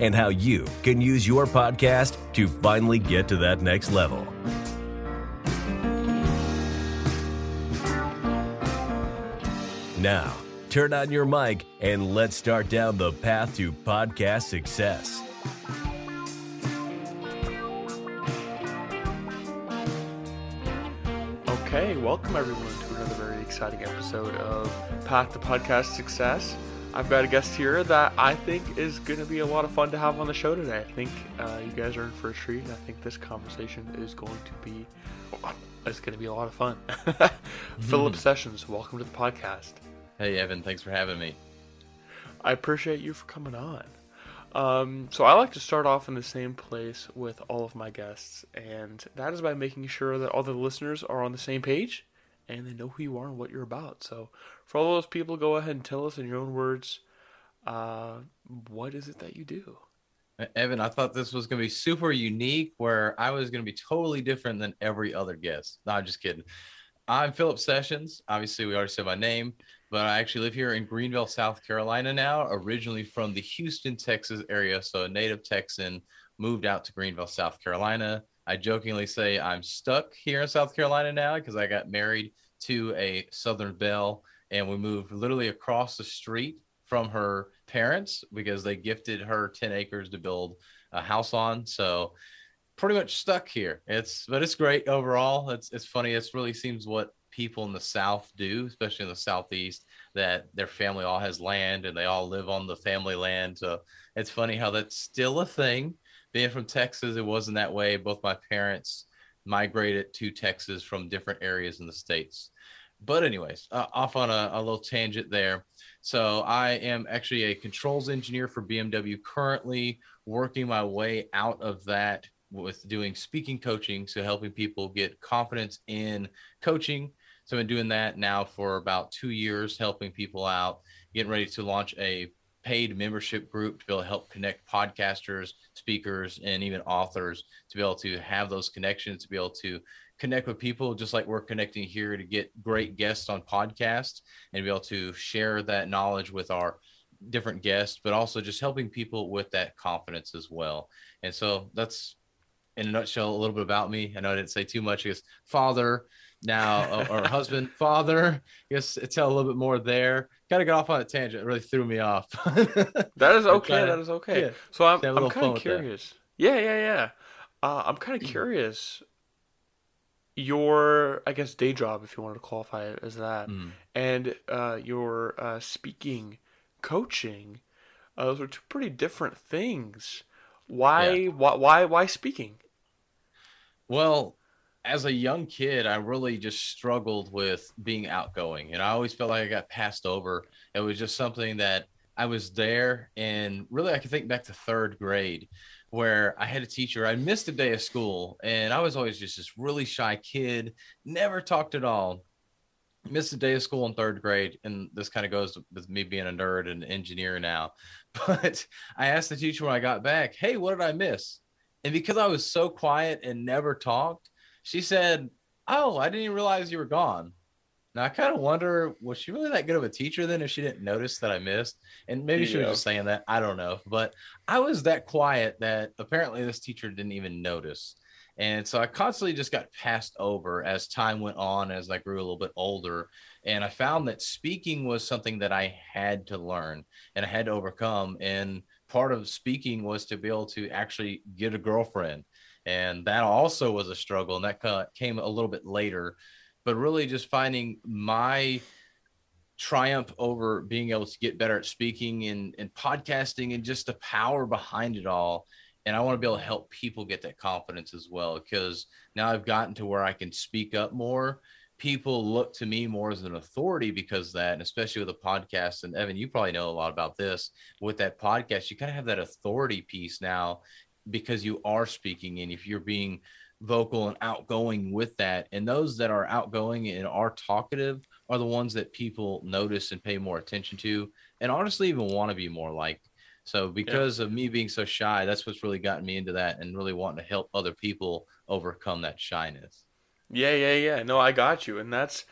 and how you can use your podcast to finally get to that next level. Now, turn on your mic and let's start down the path to podcast success. Okay, welcome everyone to another very exciting episode of Path to Podcast Success. I've got a guest here that I think is going to be a lot of fun to have on the show today. I think uh, you guys are in for a treat, and I think this conversation is going to be it's going to be a lot of fun. Philip Sessions, welcome to the podcast. Hey, Evan, thanks for having me. I appreciate you for coming on. Um, so I like to start off in the same place with all of my guests, and that is by making sure that all the listeners are on the same page and they know who you are and what you're about. So for all those people, go ahead and tell us in your own words, uh, what is it that you do? Evan, I thought this was going to be super unique where I was going to be totally different than every other guest. No, I'm just kidding. I'm Philip Sessions. Obviously, we already said my name but I actually live here in Greenville, South Carolina now, originally from the Houston, Texas area. So a native Texan moved out to Greenville, South Carolina. I jokingly say I'm stuck here in South Carolina now because I got married to a Southern Belle and we moved literally across the street from her parents because they gifted her 10 acres to build a house on. So pretty much stuck here. It's but it's great overall. It's it's funny. It really seems what people in the South do, especially in the Southeast, that their family all has land and they all live on the family land. So it's funny how that's still a thing. Being from Texas, it wasn't that way. Both my parents migrated to Texas from different areas in the States. But, anyways, uh, off on a, a little tangent there. So, I am actually a controls engineer for BMW, currently working my way out of that with doing speaking coaching. So, helping people get confidence in coaching so I've been doing that now for about two years, helping people out, getting ready to launch a paid membership group to be able to help connect podcasters, speakers, and even authors to be able to have those connections, to be able to connect with people just like we're connecting here to get great guests on podcasts and be able to share that knowledge with our different guests, but also just helping people with that confidence as well. And so that's in a nutshell a little bit about me. I know I didn't say too much. Because father, now or husband, father. I guess tell a little bit more there. Got to get off on a tangent. It really threw me off. that is okay. that is okay. Yeah, so I'm, I'm kind of curious. Yeah, yeah, yeah. Uh, I'm kind of curious. Your, I guess, day job, if you wanted to qualify it as that, mm. and uh, your uh, speaking, coaching, uh, those are two pretty different things. Why, yeah. why, why, why speaking? Well, as a young kid, I really just struggled with being outgoing, and I always felt like I got passed over. It was just something that I was there, and really, I can think back to third grade, where I had a teacher. I missed a day of school, and I was always just this really shy kid, never talked at all. Missed a day of school in third grade, and this kind of goes with me being a nerd and an engineer now. But I asked the teacher when I got back, "Hey, what did I miss?" And because I was so quiet and never talked, she said, "Oh, I didn't even realize you were gone." Now I kind of wonder, was she really that good of a teacher then if she didn't notice that I missed? And maybe yeah. she was just saying that. I don't know. But I was that quiet that apparently this teacher didn't even notice. And so I constantly just got passed over as time went on, as I grew a little bit older. And I found that speaking was something that I had to learn and I had to overcome. And part of speaking was to be able to actually get a girlfriend and that also was a struggle and that came a little bit later. But really just finding my triumph over being able to get better at speaking and, and podcasting and just the power behind it all. And i want to be able to help people get that confidence as well because now i've gotten to where i can speak up more. People look to me more as an authority because that and especially with a podcast. And evan you probably know a lot about this. With that podcast you kind of have that authority piece now because you are speaking and if you're being vocal and outgoing with that. And those that are outgoing and are talkative are the ones that people notice and pay more attention to, and honestly, even want to be more like. So, because yeah. of me being so shy, that's what's really gotten me into that and really wanting to help other people overcome that shyness. Yeah, yeah, yeah. No, I got you. And that's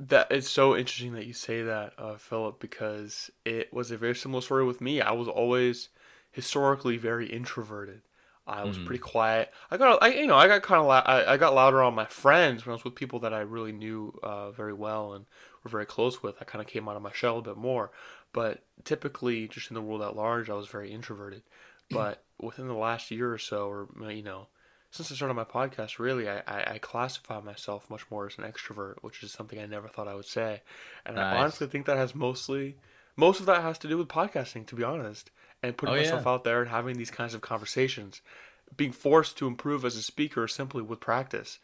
that it's so interesting that you say that, uh, Philip, because it was a very similar story with me. I was always historically very introverted. I was mm-hmm. pretty quiet. I got, I you know, I got kind of, la- I, I, got louder on my friends when I was with people that I really knew uh, very well and were very close with. I kind of came out of my shell a bit more, but typically, just in the world at large, I was very introverted. But within the last year or so, or you know, since I started my podcast, really, I, I, I, classify myself much more as an extrovert, which is something I never thought I would say. And nice. I honestly think that has mostly, most of that has to do with podcasting, to be honest and putting oh, myself yeah. out there and having these kinds of conversations, being forced to improve as a speaker simply with practice.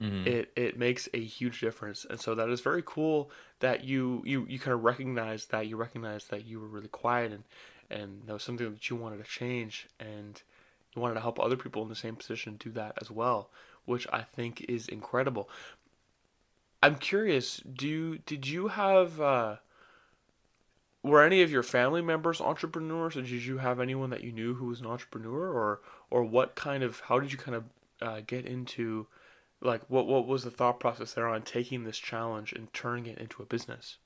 Mm-hmm. It it makes a huge difference, and so that is very cool that you you you kind of recognize that you recognize that you were really quiet and and that was something that you wanted to change and you wanted to help other people in the same position do that as well, which I think is incredible. I'm curious, do you, did you have uh, were any of your family members entrepreneurs, or did you have anyone that you knew who was an entrepreneur, or or what kind of how did you kind of uh, get into like what what was the thought process there on taking this challenge and turning it into a business?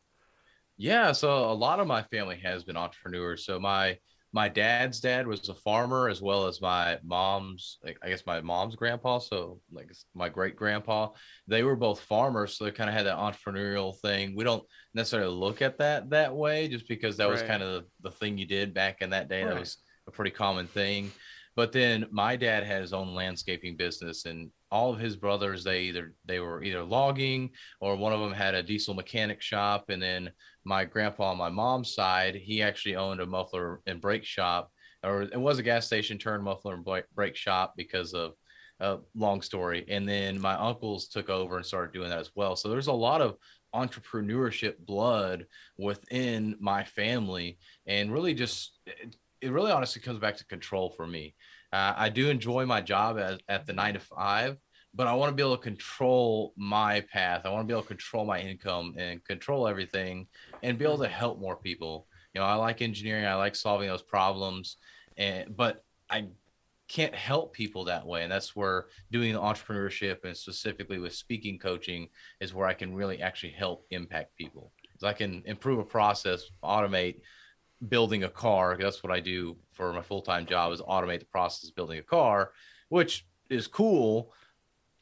Yeah, so a lot of my family has been entrepreneurs. So my my dad's dad was a farmer as well as my mom's like, i guess my mom's grandpa so like my great grandpa they were both farmers so they kind of had that entrepreneurial thing we don't necessarily look at that that way just because that right. was kind of the, the, thing you did back in that day right. that was a pretty common thing but then my dad had his own landscaping business and all of his brothers they either they were either logging or one of them had a diesel mechanic shop. And then my grandpa on my mom's side he actually owned a muffler and brake shop or it was a gas station turned muffler and brake shop because of a long story. And then my uncles took over and started doing that as well. So there's a lot of entrepreneurship blood within my family and really just it, really honestly comes back to control for me uh, I do enjoy my job at, at the nine to five, but I want to be able to control my path. I want to be able to control my income and control everything and be able to help more people. You know, I like engineering, I like solving those problems, and but I can't help people that way. And that's where doing entrepreneurship and specifically with speaking coaching is where I can really actually help impact people. Because I can improve a process, automate building a car. That's what I do for my full time job is automate the process of building a car, which is cool,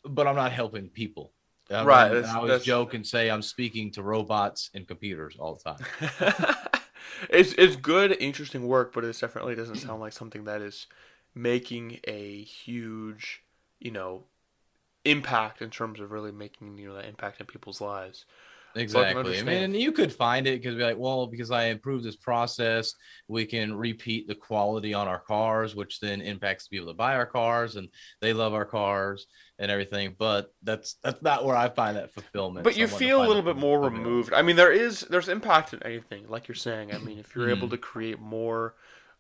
but I'm not helping people. I right. I always that's... joke and say I'm speaking to robots and computers all the time. it's it's good, interesting work, but it definitely doesn't sound like something that is making a huge, you know, impact in terms of really making you know that impact in people's lives. Exactly. I, I mean, you could find it because be like, well, because I improved this process, we can repeat the quality on our cars, which then impacts the people that buy our cars and they love our cars and everything. But that's that's not where I find that fulfillment. But you feel a little bit more removed. I mean, there is there's impact in anything, like you're saying. I mean, if you're mm-hmm. able to create more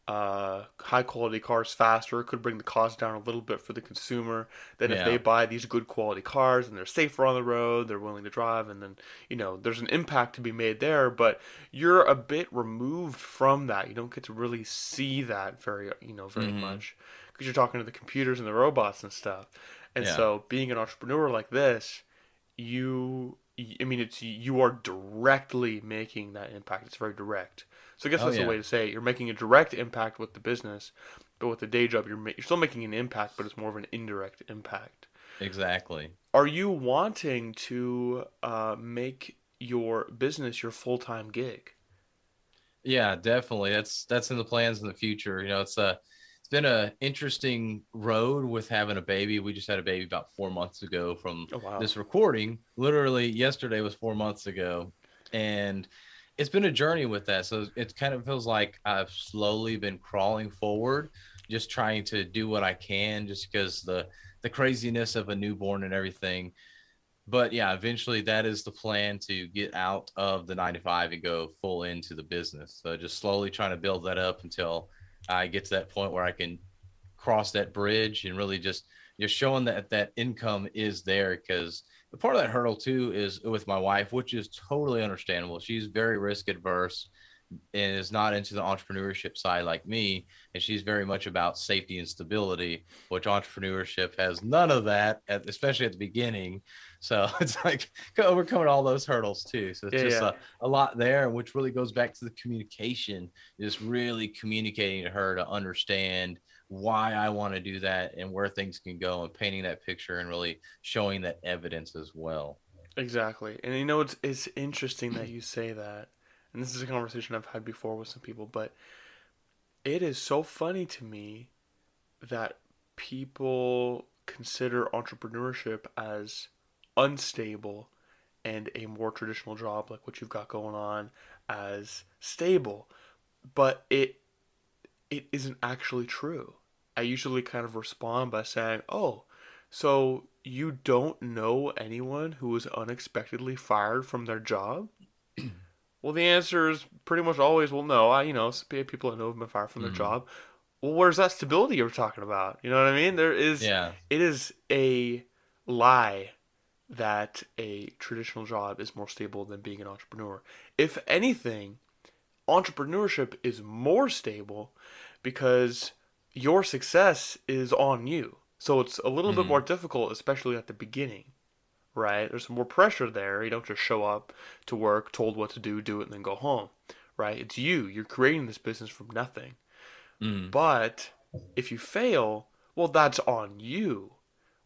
uh, high quality cars faster. It could bring the cost down a little bit for the consumer. Then yeah. if they buy these good quality cars and they're safer on the road, they're willing to drive, and then you know there's an impact to be made there. But you're a bit removed from that. You don't get to really see that very you know very mm-hmm. much because you're talking to the computers and the robots and stuff. And yeah. so being an entrepreneur like this, you I mean it's you are directly making that impact. It's very direct. So I guess oh, that's yeah. the way to say it. You're making a direct impact with the business, but with the day job, you're ma- you're still making an impact, but it's more of an indirect impact. Exactly. Are you wanting to uh, make your business your full time gig? Yeah, definitely. That's that's in the plans in the future. You know, it's a it's been a interesting road with having a baby. We just had a baby about four months ago from oh, wow. this recording. Literally yesterday was four months ago, and it's been a journey with that. So it kind of feels like I've slowly been crawling forward, just trying to do what I can, just because the the craziness of a newborn and everything. But yeah, eventually that is the plan to get out of the 95 and go full into the business. So just slowly trying to build that up until I get to that point where I can cross that bridge and really just just showing that that income is there because the part of that hurdle too is with my wife, which is totally understandable. She's very risk adverse and is not into the entrepreneurship side like me and she's very much about safety and stability which entrepreneurship has none of that at, especially at the beginning so it's like overcoming all those hurdles too so it's Yeah, just yeah. A, a lot there which really goes back to the communication just really communicating to her to understand why i want to do that and where things can go and painting that picture and really showing that evidence as well Exactly. And you know, it's it's interesting that you say that. And this is a conversation I've had before with some people, but it is so funny to me that people consider entrepreneurship as unstable and a more traditional job like what you've got going on as stable. But it it isn't actually true. I usually kind of respond by saying, "Oh, so you don't know anyone who was unexpectedly fired from their job?" well, the answer is pretty much always, "Well, no. I, you know, people I know have been fired from their Mhm. job." Well, where's that stability you're talking about? You know what I mean? There is. yeah It is a lie that a traditional job is more stable than being an entrepreneur. If anything, entrepreneurship is more stable because your success is on you. So it's a little bit Mhm. more difficult, especially at the beginning, right? There's more pressure there. You don't just show up to work, told what to do, do it, and then go home, right? It's you. You're creating this business from nothing. Mhm. But if you fail, well, that's on you.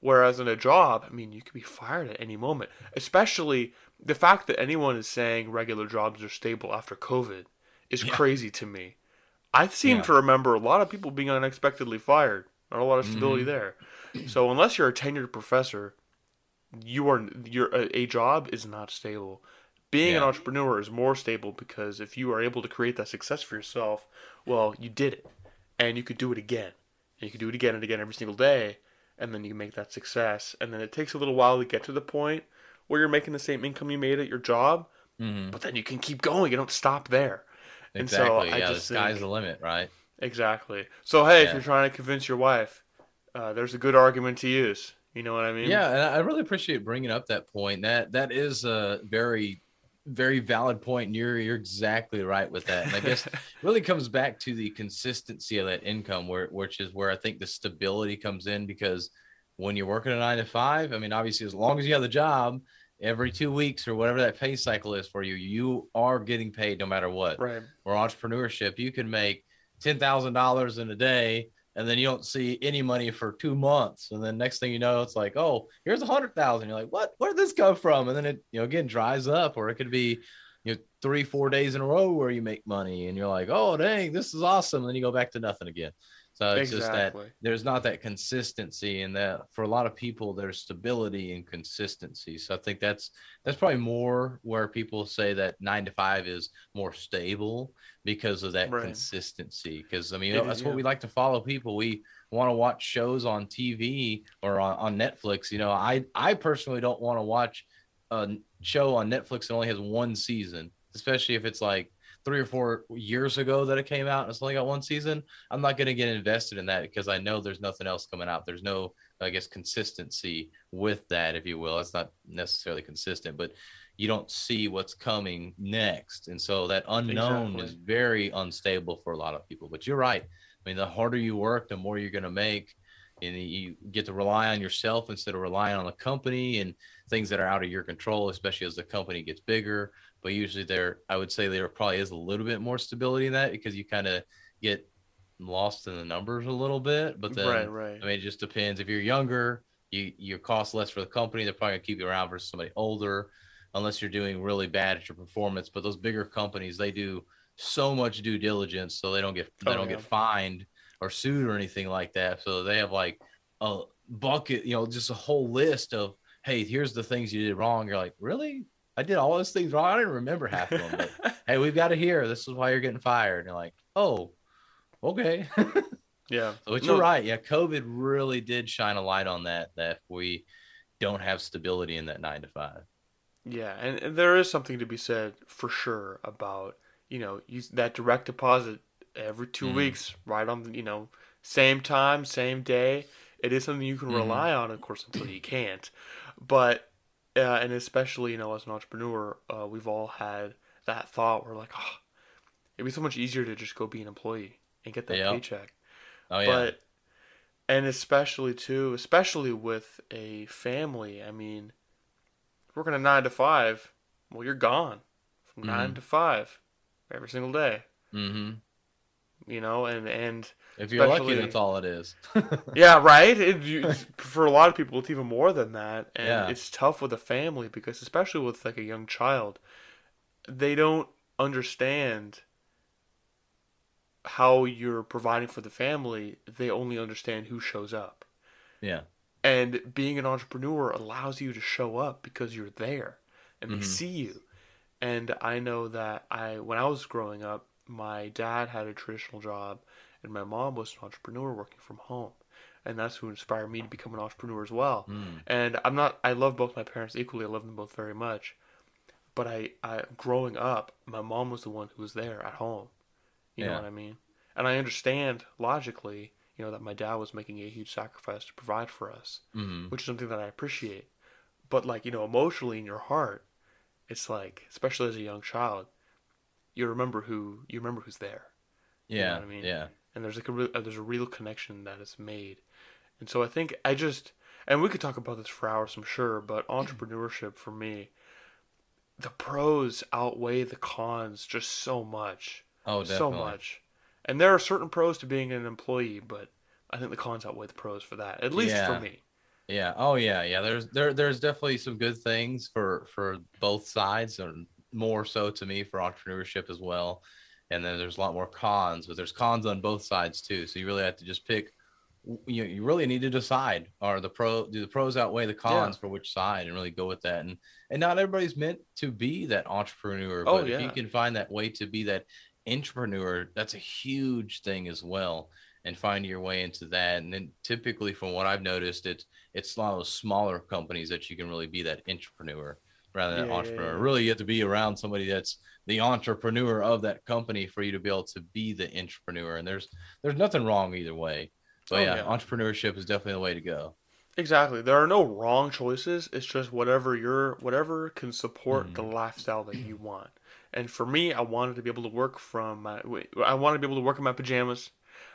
Whereas in a job, I mean, you could be fired at any moment. Especially the fact that anyone is saying regular jobs are stable after COVID is Yeah. crazy to me. I seem Yeah. to remember a lot of people being unexpectedly fired. Not a lot of stability Mhm. there. So unless you're a tenured professor, you are your a, job is not stable. Being an entrepreneur is more stable because if you are able to create that success for yourself, well, you did it, and you could do it again, and you could do it again and again every single day, and then you make that success. And then it takes a little while to get to the point where you're making the same income you made at your job, Mhm. but then you can keep going. You don't stop there. And so exactly I yeah the sky's think- the limit right Exactly. So hey, if you're trying to convince your wife, uh, there's a good argument to use. You know what I mean? Yeah, and I really appreciate bringing up that point. That that is a very, very valid point, and you're you're exactly right with that. And I guess it really comes back to the consistency of that income, where which is where I think the stability comes in because when you're working a nine to five, I mean, obviously, as long as you have the job, every two weeks or whatever that pay cycle is for you, you are getting paid no matter what. Right. Or entrepreneurship, you can make ten thousand dollars in a day and then you don't see any money for two months and then next thing you know it's like oh here's a hundred thousand you're like what where did this come from and then it you know again dries up or it could be you know three four days in a row where you make money and you're like oh dang this is awesome and then you go back to nothing again. So it's just that there's not that consistency and that for a lot of people there's stability and consistency. So i think that's that's probably more where people say that nine to five is more stable because of that Right. consistency. Because i mean It that's what we like to follow people. We want to watch shows on tv or on, on netflix. You know i i personally don't want to watch a show on netflix that only has one season especially if it's like three or four years ago that it came out and it's only got one season I'm not going to get invested in that because I know there's nothing else coming out. There's no, I guess, consistency with that, if you will. It's not necessarily consistent, but you don't see what's coming next. And so that unknown Exactly. is very unstable for a lot of people. But you're right. I mean, the harder you work, the more you're going to make. And you get to rely on yourself instead of relying on the company and things that are out of your control, especially as the company gets bigger. But usually, there, I would say there probably is a little bit more stability in that because you kind of get lost in the numbers a little bit. But then, right, right. I mean, it just depends. If you're younger, you you cost less for the company. They're probably gonna keep you around versus somebody older, unless you're doing really bad at your performance. But those bigger companies, they do so much due diligence, so they don't get they Oh, don't yeah. get fined or sued or anything like that. So they have like a bucket, you know, just a whole list of hey, here's the things you did wrong. You're like, really? I did all those things wrong. I didn't remember half of them. But hey, we've got to hear. This is why you're getting fired. And you're like, oh, okay. yeah. So but No, you're right. Yeah, COVID really did shine a light on that. That we don't have stability in that nine to five. Yeah, and, and there is something to be said for sure about you know use that direct deposit every two Mhm. weeks, right on the you know same time, same day. It is something you can Mhm. rely on, of course, until you can't. But uh, and especially you know as an entrepreneur, uh, we've all had that thought where like, oh, it'd be so much easier to just go be an employee and get that paycheck. Oh yeah. But and especially too, especially with a family. I mean, working a nine to five, well, you're gone from nine Mhm. to five every single day. mm-hmm. You know, and and If you're lucky, that's all it is. yeah, right. It, you, for a lot of people, it's even more than that, and Yeah. it's tough with a family because, especially with like a young child, they don't understand how you're providing for the family. They only understand who shows up. yeah. And being an entrepreneur allows you to show up because you're there and they Mhm. see you. And I know that I when I was growing up, my dad had a traditional job and my mom was an entrepreneur working from home. And that's who inspired me to become an entrepreneur as well. Mm. And I'm not I love both my parents equally. I love them both very much. But I, I growing up, my mom was the one who was there at home. You know what I mean? And I understand logically, you know, that my dad was making a huge sacrifice to provide for us hmm which is something that I appreciate. But like you know, emotionally in your heart, it's like, especially as a young child, you remember who you remember who's there, know Yeah. what I mean? Yeah. and there's like a real, uh, there's a real connection that is made, and so I think I just and we could talk about this for hours, I'm sure, but entrepreneurship for me, the pros outweigh the cons just so much, Oh, definitely. so much, and there are certain pros to being an employee, but I think the cons outweigh the pros for that, at least Yeah. for me. Yeah. Oh yeah. Yeah. There's there there's definitely some good things for for both sides, and more so to me for entrepreneurship as well. And then there's a lot more cons, but there's cons on both sides too. So you really have to just pick. You you really need to decide: are the pro do the pros outweigh the cons for which side, and really go with that. And and not everybody's meant to be that entrepreneur, Oh, but if you can find that way to be that entrepreneur, that's a huge thing as well. And find your way into that. And then typically, from what I've noticed, it's it's a lot of those smaller companies that you can really be that entrepreneur rather than Yeah, entrepreneur. yeah. Really, you have to be around somebody that's the entrepreneur of that company for you to be able to be the entrepreneur. And there's there's nothing wrong either way. But Oh, yeah, entrepreneurship is definitely the way to go. Exactly. There are no wrong choices. It's just whatever you're whatever can support Mhm. the lifestyle that you want. And for me, I wanted to be able to work from my I wanted to be able to work in my pajamas.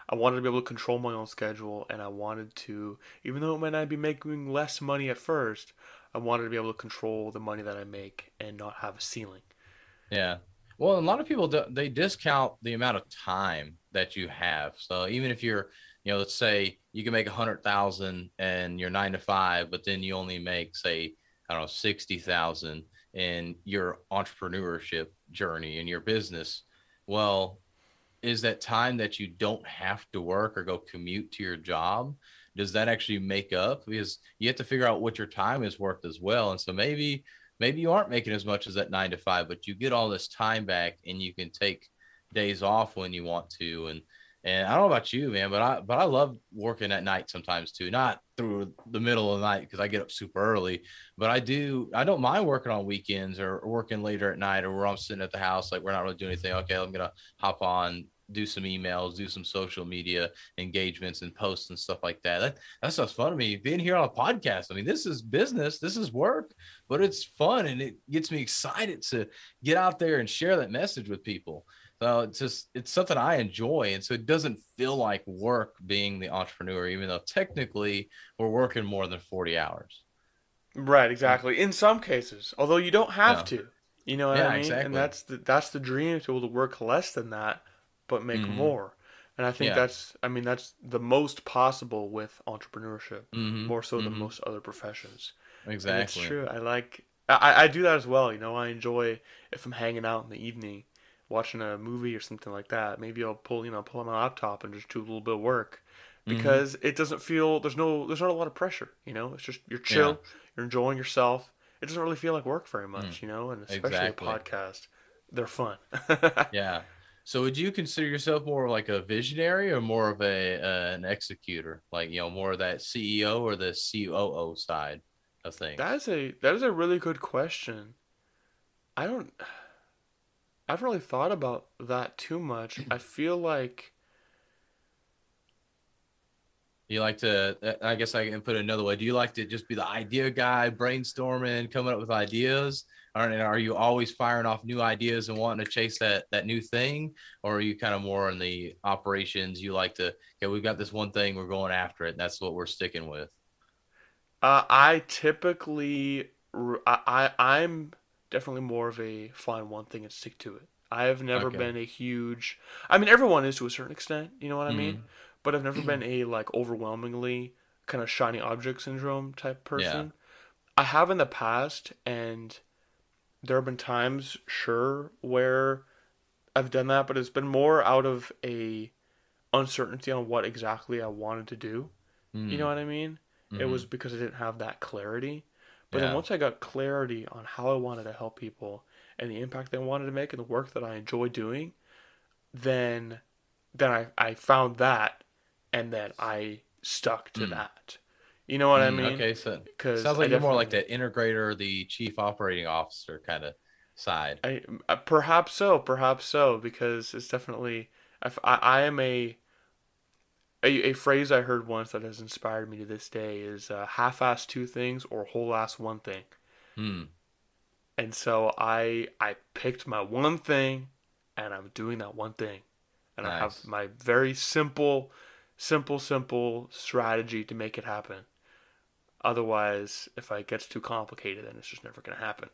I wanted to be able to control my own schedule and I wanted to even though it might not be making less money at first, I wanted to be able to control the money that I make and not have a ceiling. Yeah. Well, a lot of people they discount the amount of time that you have. So even if you're, you know, let's say you can make a hundred thousand and you're nine to five, but then you only make say I don't know sixty thousand in your entrepreneurship journey in your business. Well, is that time that you don't have to work or go commute to your job? Does that actually make up? Because you have to figure out what your time is worth as well. And so maybe maybe you aren't making as much as that nine to five, but you get all this time back and you can take days off when you want to. And and I don't know about you, man, but I but I love working at night sometimes too. Not through the middle of the night because I get up super early, but I do I don't mind working on weekends or working later at night or where I'm sitting at the house like we're not really doing anything. Okay, I'm gonna hop on, do some emails, do some social media engagements and posts and stuff like that. That that stuff's fun to me. Being here on a podcast, I mean, this is business, this is work, but it's fun and it gets me excited to get out there and share that message with people. So it's just it's something I enjoy, and so it doesn't feel like work being the entrepreneur, even though technically we're working more than forty hours. Right, exactly. In some cases, although you don't have Yeah. to. You know what Yeah, I mean? exactly. And that's the that's the dream to be able to work less than that but make Mhm. more. And I think Yeah. that's I mean that's the most possible with entrepreneurship, Mhm, more so than mhm. most other professions. Exactly. it's true. I like I, I do that as well, you know. I enjoy if I'm hanging out in the evening watching a movie or something like that. Maybe I'll pull, you know, pull out my laptop and just do a little bit of work Mhm. because it doesn't feel there's no there's not a lot of pressure, you know. It's just you're chill, you're enjoying yourself. It doesn't really feel like work very much, you know, and especially Mm. Exactly. a podcast. They're fun. Yeah. So would you consider yourself more like a visionary or more of a uh, an executor, like you know, more of that CEO or the COO side of things? That is a that is a really good question. I don't I haven't really thought about that too much. I feel like You like to, uh, I guess I can put it another way. Do you like to just be the idea guy, brainstorming, coming up with ideas? Or are you always firing off new ideas and wanting to chase that that new thing? Or are you kind of more in the operations? You like to, okay, we've got this one thing, we're going after it. And that's what we're sticking with. Uh, I typically, I, I I'm definitely more of a find one thing and stick to it. I have never Okay. been a huge. I mean, everyone is to a certain extent. You know what I mean? But I've never been a like overwhelmingly kind of shiny object syndrome type person. I have in the past, and there have been times, sure, where I've done that, but it's been more out of a uncertainty on what exactly I wanted to do. You know what I mean? It Mhm. was because I didn't have that clarity. But Yeah. then once I got clarity on how I wanted to help people and the impact I wanted to make and the work that I enjoy doing, then then I, I found that and then I stuck to Mm. that. You know what I Mm, mean? Okay, so 'Cause sounds like you're more like the integrator, the chief operating officer kind of side. I uh, perhaps so, perhaps so, because it's definitely I, I am a, a a phrase I heard once that has inspired me to this day is uh, half-ass two things or whole-ass one thing. Hmm. And so I I picked my one thing, and I'm doing that one thing, and I have my very simple, simple, simple strategy to make it happen. Otherwise, if it gets too complicated, then it's just never gonna happen.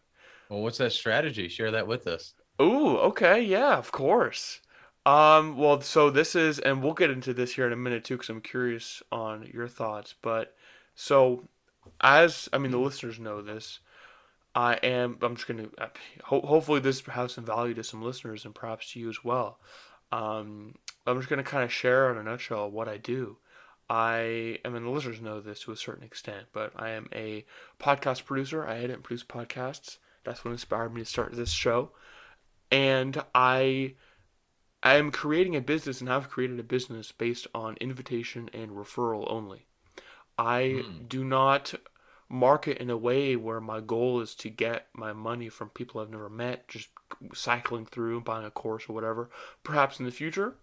Well, what's that strategy? Share that with us. Ooh, okay, yeah, of course. Um, well, so this is, and we'll get into this here in a minute too, because I'm curious on your thoughts. But so, as I mean, the listeners know this. I am. I'm just gonna. Uh, ho- hopefully, this has some value to some listeners and perhaps to you as well. Um, I'm just gonna kind of share in a nutshell what I do. I, I mean, the listeners know this to a certain extent, but I am a podcast producer. I edit and produce podcasts. That's what inspired me to start this show. And I I am creating a business and have created a business based on invitation and referral only. I Hmm. do not market in a way where my goal is to get my money from people I've never met, just cycling through and buying a course or whatever. Perhaps in the future,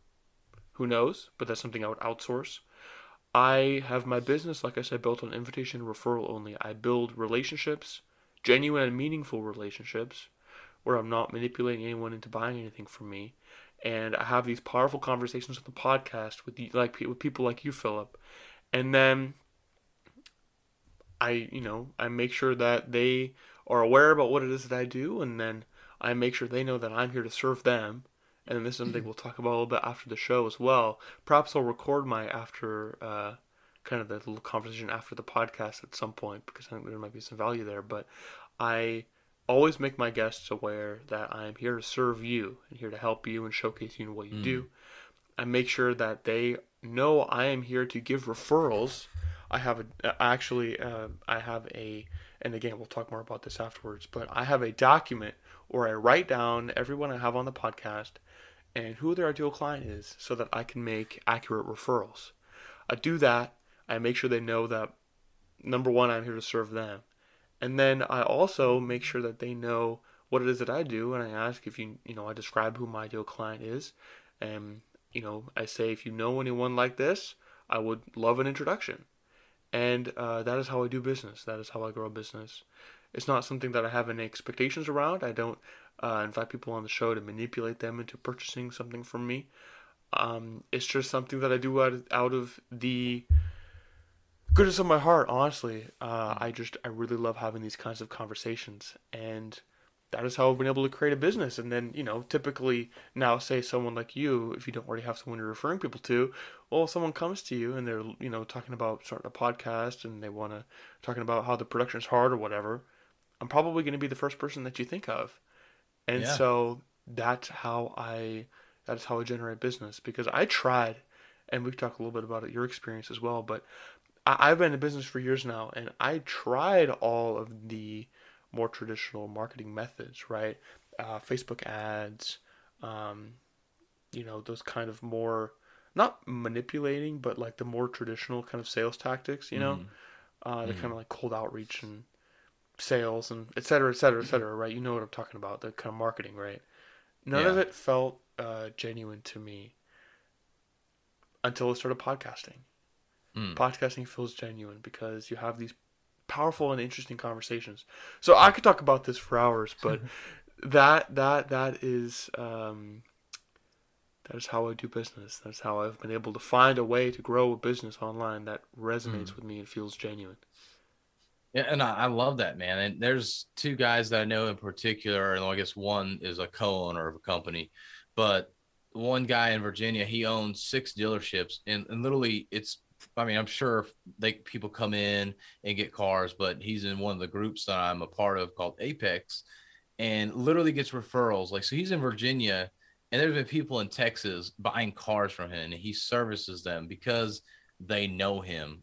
who knows? But that's something I would outsource. I have my business, like I said, built on invitation referral only. I build relationships, genuine and meaningful relationships, where I'm not manipulating anyone into buying anything from me. And I have these powerful conversations on the podcast with you, like with people like you, Philip. And then I, you know, I make sure that they are aware about what it is that I do, and then I make sure they know that I'm here to serve them. And then this is something we'll talk about a little bit after the show as well. Perhaps I'll record my after, uh, kind of the little conversation after the podcast at some point because I think there might be some value there. But I always make my guests aware that I am here to serve you and here to help you and showcase you in what you Mm. do. I make sure that they know I am here to give referrals. I have a actually uh, I have a and again we'll talk more about this afterwards. But I have a document where I write down everyone I have on the podcast and who their ideal client is, so that I can make accurate referrals. I do that. I make sure they know that number one I'm here to serve them, and then I also make sure that they know what it is that I do, and I ask if you you know I describe who my ideal client is, and you know I say if you know anyone like this, I would love an introduction. And uh, that is how I do business. That is how I grow a business. It's not something that I have any expectations around. I don't uh, invite people on the show to manipulate them into purchasing something from me. Um, it's just something that I do out of, out of the goodness of my heart. Honestly, uh, I just I really love having these kinds of conversations, and that is how I've been able to create a business. And then you know, typically now, say someone like you, if you don't already have someone you're referring people to, well, someone comes to you and they're you know talking about starting a podcast and they want to talking about how the production is hard or whatever. I'm probably going to be the first person that you think of, and Yeah. so that's how I that is how I generate business because I tried, and we've talked a little bit about it, your experience as well, but I, I've been in business for years now, and I tried all of the more traditional marketing methods, right? Uh, Facebook ads, um, you know, those kind of more not manipulating, but like the more traditional kind of sales tactics, you know, Mhm. uh, the Mhm. kind of like cold outreach and sales and et cetera, et cetera, et cetera, right? You know what I'm talking about, the kind of marketing, right? None of it felt uh, genuine to me until I started podcasting. Mm. Podcasting feels genuine because you have these powerful and interesting conversations. So I could talk about this for hours, but that that that is um, that is how I do business. That's how I've been able to find a way to grow a business online that resonates Mm. with me and feels genuine. Yeah, and I, I love that man. And there's two guys that I know in particular, and I guess one is a co-owner of a company, but one guy in Virginia, he owns six dealerships, and, and literally, it's. I mean, I'm sure they people come in and get cars, but he's in one of the groups that I'm a part of called Apex, and literally gets referrals. Like, so he's in Virginia, and there's been people in Texas buying cars from him, and he services them because they know him.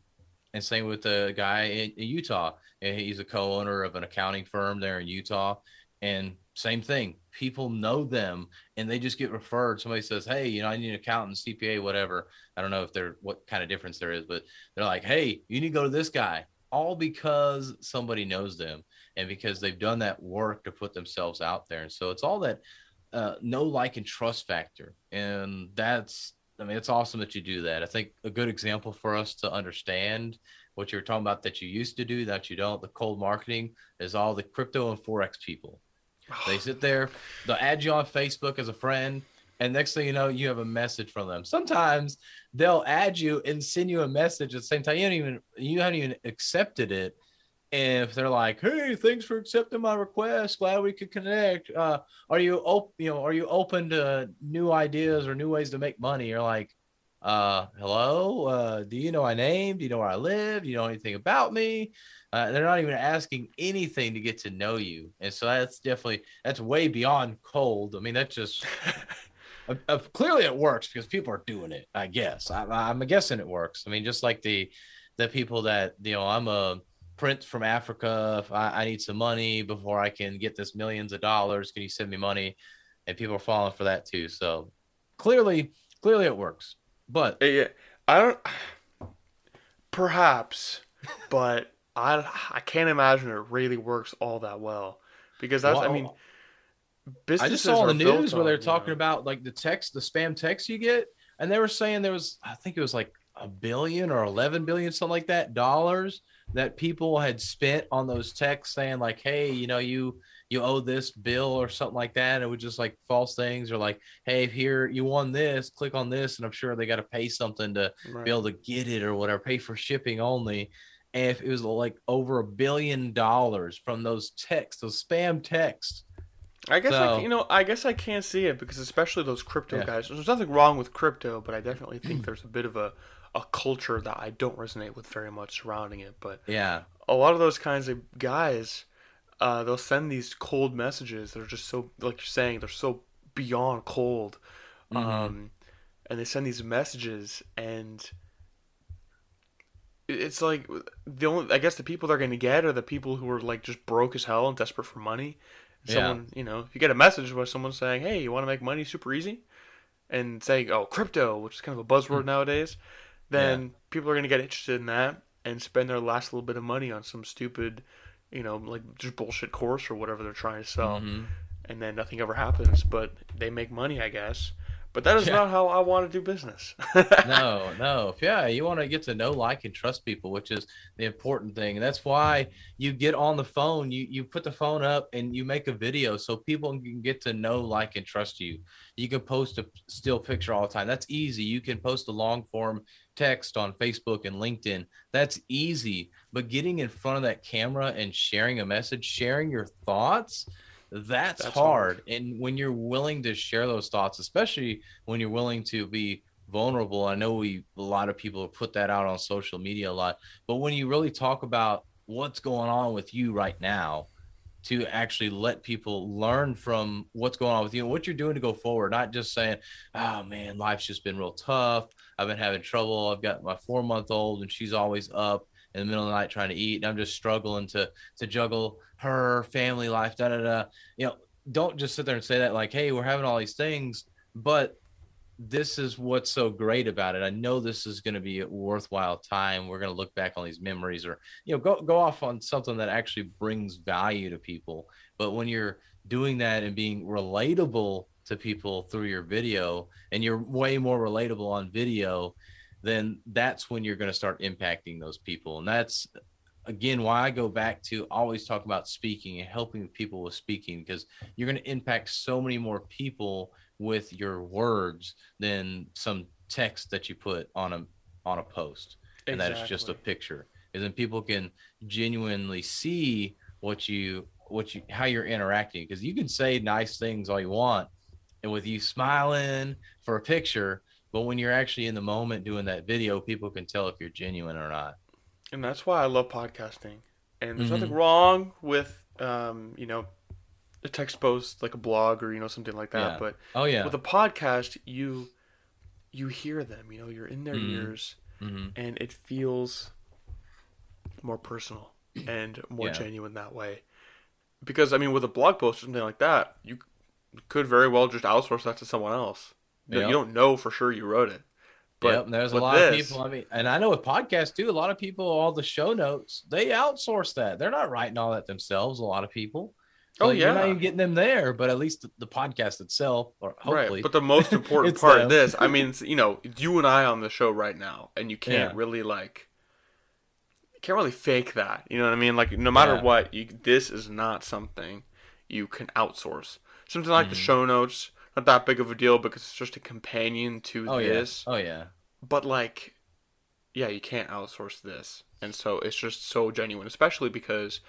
And same with the guy in, in Utah. He's a co-owner of an accounting firm there in Utah. And same thing. People know them and they just get referred. Somebody says, Hey, you know, I need an accountant, CPA, whatever. I don't know if they're what kind of difference there is, but they're like, Hey, you need to go to this guy. All because somebody knows them and because they've done that work to put themselves out there. And so it's all that uh, no like and trust factor. And that's I mean, it's awesome that you do that. I think a good example for us to understand what you were talking about that you used to do that you don't, the cold marketing is all the crypto and forex people. They sit there, they'll add you on Facebook as a friend, and next thing you know, you have a message from them. Sometimes they'll add you and send you a message at the same time. You haven't even you haven't even accepted it. If they're like, "Hey, thanks for accepting my request. Glad we could connect. Uh, are you open? You know, are you open to new ideas or new ways to make money?" You're like, uh, "Hello. Uh, do you know my name? Do you know where I live? Do you know anything about me?" Uh, they're not even asking anything to get to know you, and so that's definitely that's way beyond cold. I mean, that's just uh, uh, clearly it works because people are doing it. I guess I, I'm guessing it works. I mean, just like the the people that you know, I'm a prince from Africa. If I, I need some money before I can get this millions of dollars, can you send me money? And people are falling for that too. So clearly, clearly it works. But Yeah, I don't. Perhaps, but I I can't imagine it really works all that well because that's I Well, mean, I just saw the news where they're talking know- about like the text, the spam text you get, and they were saying there was, I think it was like a billion or 11 billion, something like that, dollars that people had spent on those texts saying like, hey, you know, you you owe this bill or something like that. And It was just like false things or like, hey, here you won this, click on this, and I'm sure they got to pay something to Right. be able to get it or whatever, pay for shipping only. And if it was like over a billion dollars from those texts, those spam texts. I guess I, So- can- you know I guess I can't see it because especially those crypto Yeah. guys. There's nothing wrong with crypto, but I definitely think there's a bit of a a culture that I don't resonate with very much surrounding it. But Yeah. a lot of those kinds of guys, uh, they'll send these cold messages that are just so, like you're saying, they're so beyond cold. Mhm. Um, and they send these messages, and it's like the only, I guess, the people they're going to get are the people who are like just broke as hell and desperate for money. Yeah. Someone, you know, if you get a message where someone's saying, "Hey, you want to make money super easy," and saying, "Oh, crypto," which is kind of a buzzword Hmm. nowadays, then people are going to get interested in that and spend their last little bit of money on some stupid, you know, like just bullshit course or whatever they're trying to sell, Mhm. and then nothing ever happens. But they make money, I guess. But that is Yeah. not how I want to do business. no, no. Yeah, you want to get to know, like, and trust people, which is the important thing. And that's why you get on the phone, you you put the phone up and you make a video so people can get to know, like, and trust you. You can post a still picture all the time. That's easy. You can post a long form text on Facebook and LinkedIn. That's easy. But getting in front of that camera and sharing a message, sharing your thoughts, that's, That's hard. hard. And when you're willing to share those thoughts, especially when you're willing to be vulnerable, I know we a lot of people put that out on social media a lot, but when you really talk about what's going on with you right now, to actually let people learn from what's going on with you and what you're doing to go forward, not just saying, "Oh man, life's just been real tough. I've been having trouble. I've got my four month old and she's always up in the middle of the night trying to eat, and I'm just struggling to to juggle her family life." Da da da. You know, don't just sit there and say that like, "Hey, we're having all these things," but this is what's so great about it. I know this is going to be a worthwhile time. We're going to look back on these memories or, you know, go, go off on something that actually brings value to people. But when you're doing that and being relatable to people through your video and you're way more relatable on video, then that's when you're going to start impacting those people. And that's again why I go back to always talk about speaking and helping people with speaking because you're going to impact so many more people with your words than some text that you put on a on a post and that is just a picture and then people can genuinely see what you what you how you're interacting because you can say nice things all you want and with you smiling for a picture but when you're actually in the moment doing that video people can tell if you're genuine or not and that's why i love podcasting and there's Mhm. nothing wrong with um, you know a text post like a blog or you know something like that Yeah. but oh yeah with a podcast you you hear them you know you're in their Mhm. ears hmm and it feels more personal and more Yeah. genuine that way because i mean with a blog post or something like that you could very well just outsource that to someone else You- Yep. you don't know for sure you wrote it but yep, there's a lot of people. I mean, and I know with podcasts too, a lot of people, all the show notes, they outsource that. They're not writing all that themselves. A lot of people. Oh, yeah, you're not even getting them there, but at least the, the podcast itself, or hopefully, Right, but the most important part them. of this, I mean, you know, you and I on the show right now, and you can't Yeah. really like, you can't really fake that. You know what I mean? Like, no matter Yeah. what, you this is not something you can outsource. Something like the Mhm. show notes, not that big of a deal because it's just a companion to oh this. yeah, oh yeah, But like, yeah, you can't outsource this, and so it's just so genuine, especially because,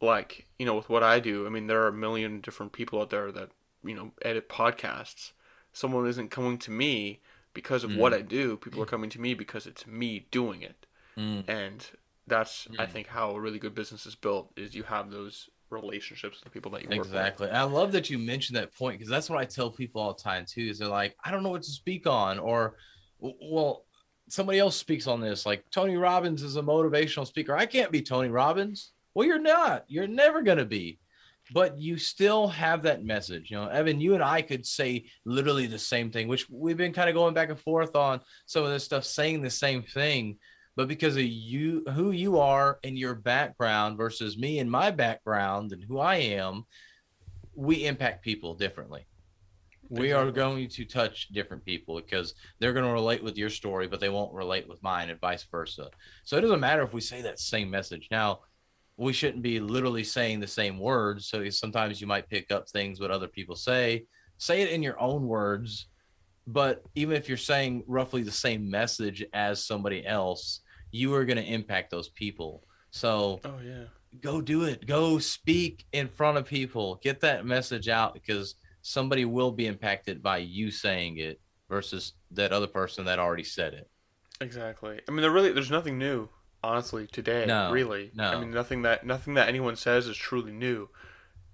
like, you know, with what I do, I mean, there are a million different people out there that you know edit podcasts. Someone isn't coming to me because of what Mm. I do. People are coming to me because it's me doing it, Mm, and that's I Mm. think how a really good business is built. Is you have those relationships with the people that you exactly. I love that you mentioned that point because that's what I tell people all the time too. Is they're like, I don't know what to speak on, or well, somebody else speaks on this. Like Tony Robbins is a motivational speaker. I can't be Tony Robbins. Well, you're not. You're never gonna be. But you still have that message. You know, Evan, you and I could say literally the same thing, which we've been kind of going back and forth on some of this stuff, saying the same thing. But because of you, who you are and your background versus me and my background and who I am, we impact people differently. We are going to touch different people because they're going to relate with your story, but they won't relate with mine, and vice versa. So it doesn't matter if we say that same message. Now, we shouldn't be literally saying the same words. So sometimes you might pick up things what other people say. Say it in your own words. But even if you're saying roughly the same message as somebody else, you are going to impact those people. So Oh yeah. go do it. Go speak in front of people. Get that message out because somebody will be impacted by you saying it versus that other person that already said it. Exactly. I mean, there really there's nothing new, honestly, today. No, really. I mean, nothing that nothing that anyone says is truly new.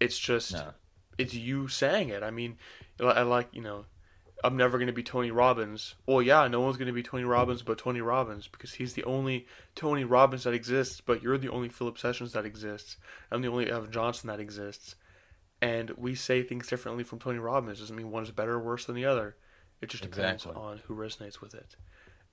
It's just No. it's you saying it. I mean, I like you know, I'm never gonna be Tony Robbins. Well, yeah, no one's gonna be Tony Robbins but Tony Robbins because he's the only Tony Robbins that exists. But you're the only Philip Sessions that exists. I'm the only Evan Johnson that exists. And we say things differently from Tony Robbins. Doesn't mean one is better or worse than the other. It just depends Exactly. on who resonates with it.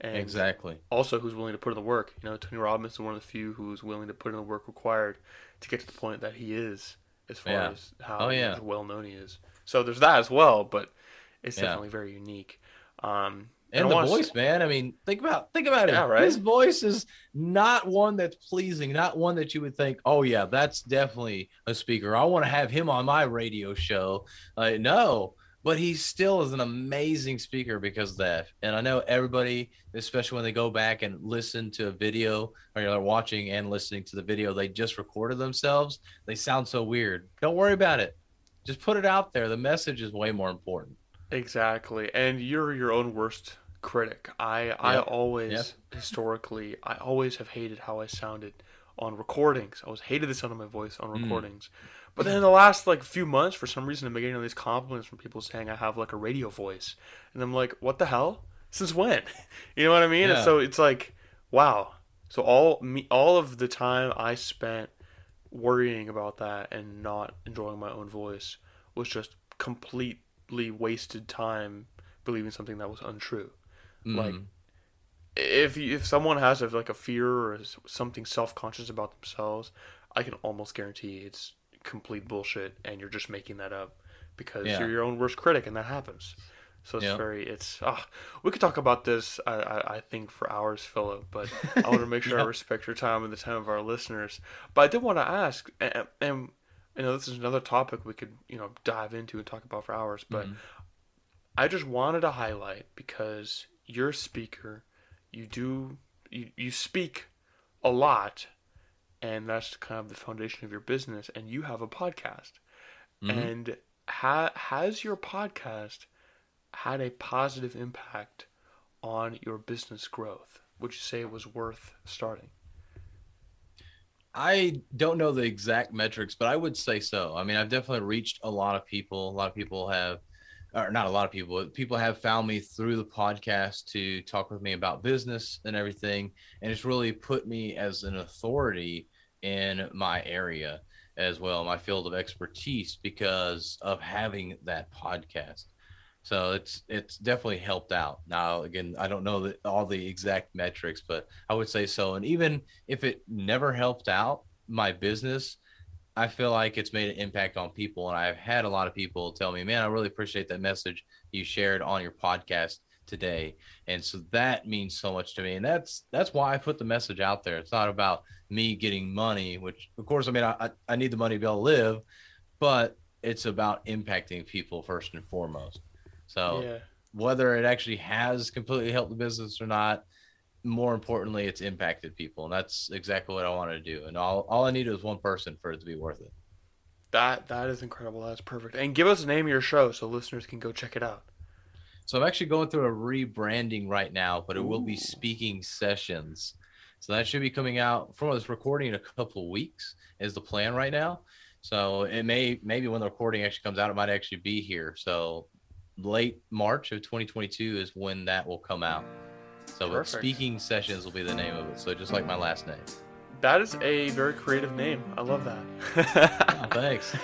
And exactly. also who's willing to put in the work. You know, Tony Robbins is one of the few who's willing to put in the work required to get to the point that he is, as far Yeah. as how Oh, yeah. well known he is. So there's that as well, but it's Yeah. definitely very unique. Um, And the voice, man. I mean, think about think about it. Right? His voice is not one that's pleasing, not one that you would think, oh yeah, that's definitely a speaker. I want to have him on my radio show. Uh, no, but he still is an amazing speaker because of that. And I know everybody, especially when they go back and listen to a video or they're watching and listening to the video they just recorded themselves, they sound so weird. Don't worry about it. Just put it out there. The message is way more important. Exactly, and you're your own worst critic. I I always Yep. historically I always have hated how I sounded on recordings. I always hated the sound of my voice on Mm. recordings. But then in the last like few months, for some reason, I'm getting all these compliments from people saying I have like a radio voice, and I'm like, what the hell? Since when? you know what I mean? And so it's like, wow. So all me all of the time I spent worrying about that and not enjoying my own voice was just wasted time believing something that was untrue. Like, Mhm. If you- if someone has a, like a fear or something self conscious about themselves, I can almost guarantee it's complete bullshit, and you're just making that up because Yeah. you're your own worst critic, and that happens. So it's Yeah. very, it's, ah, we could talk about this, I, I, I think, for hours, Philip, but I want to make sure I respect your time and the time of our listeners. But I did want to ask, and, and you know, this is another topic we could, you know, dive into and talk about for hours, but Mhm. I just wanted to highlight because you're a speaker, you do, you, you speak a lot, and that's kind of the foundation of your business, and you have a podcast. Mhm. And ha- has your podcast had a positive impact on your business growth? Would you say it was worth starting? I don't know the exact metrics, but I would say so. I mean, I've definitely reached a lot of people. A lot of people have, or not a lot of people, people have found me through the podcast to talk with me about business and everything. And it's really put me as an authority in my area as well, my field of expertise, because of having that podcast. So it's it's definitely helped out. Now again, I don't know the, all the exact metrics, but I would say so. And even if it never helped out my business, I feel like it's made an impact on people. And I've had a lot of people tell me, "Man, I really appreciate that message you shared on your podcast today." And so that means so much to me. And that's that's why I put the message out there. It's not about me getting money, which of course, I mean, I I- need the money to be able to live, but it's about impacting people first and foremost. So yeah. whether it actually has completely helped the business or not, more importantly, it's impacted people, and that's exactly what I wanted to do. And all all I needed was one person for it to be worth it. That that is incredible. That's perfect. And give us the name of your show so listeners can go check it out. So I'm actually going through a rebranding right now, but it will be speaking sessions. So that should be coming out from this recording in a couple of weeks is the plan right now. So it may maybe when the recording actually comes out, it might actually be here. So late March of 2022 is when that will come out. So speaking sessions will be the name of it. So just like my last name. That is a very creative name. I love Oh, that. thanks.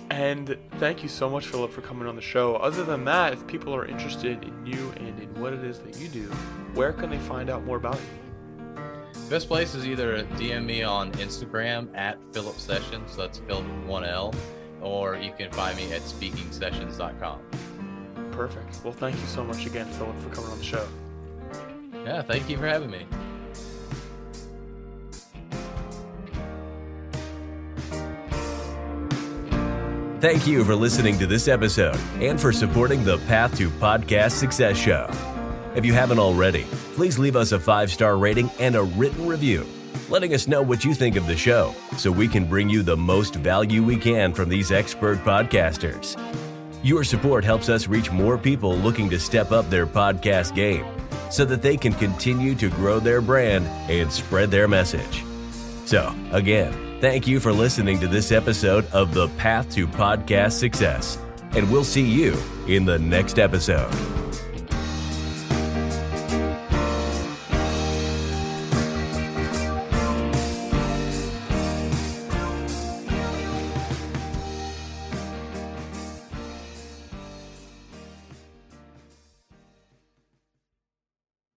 and thank you so much, Philip, for coming on the show. Other than that, if people are interested in you and in what it is that you do, where can they find out more about you? Best place is either DM me on Instagram at Philip Sessions. So that's Philip one L, or you can find me at speakingsessions.com. Perfect. Well, thank you so much again, Philip, for coming on the show. Yeah, thank you for having me. Thank you for listening to this episode and for supporting the Path to Podcast Success Show. If you haven't already, please leave us a five star rating and a written review, letting us know what you think of the show so we can bring you the most value we can from these expert podcasters. Your support helps us reach more people looking to step up their podcast game so that they can continue to grow their brand and spread their message. So, again, thank you for listening to this episode of The Path to Podcast Success, and we'll see you in the next episode.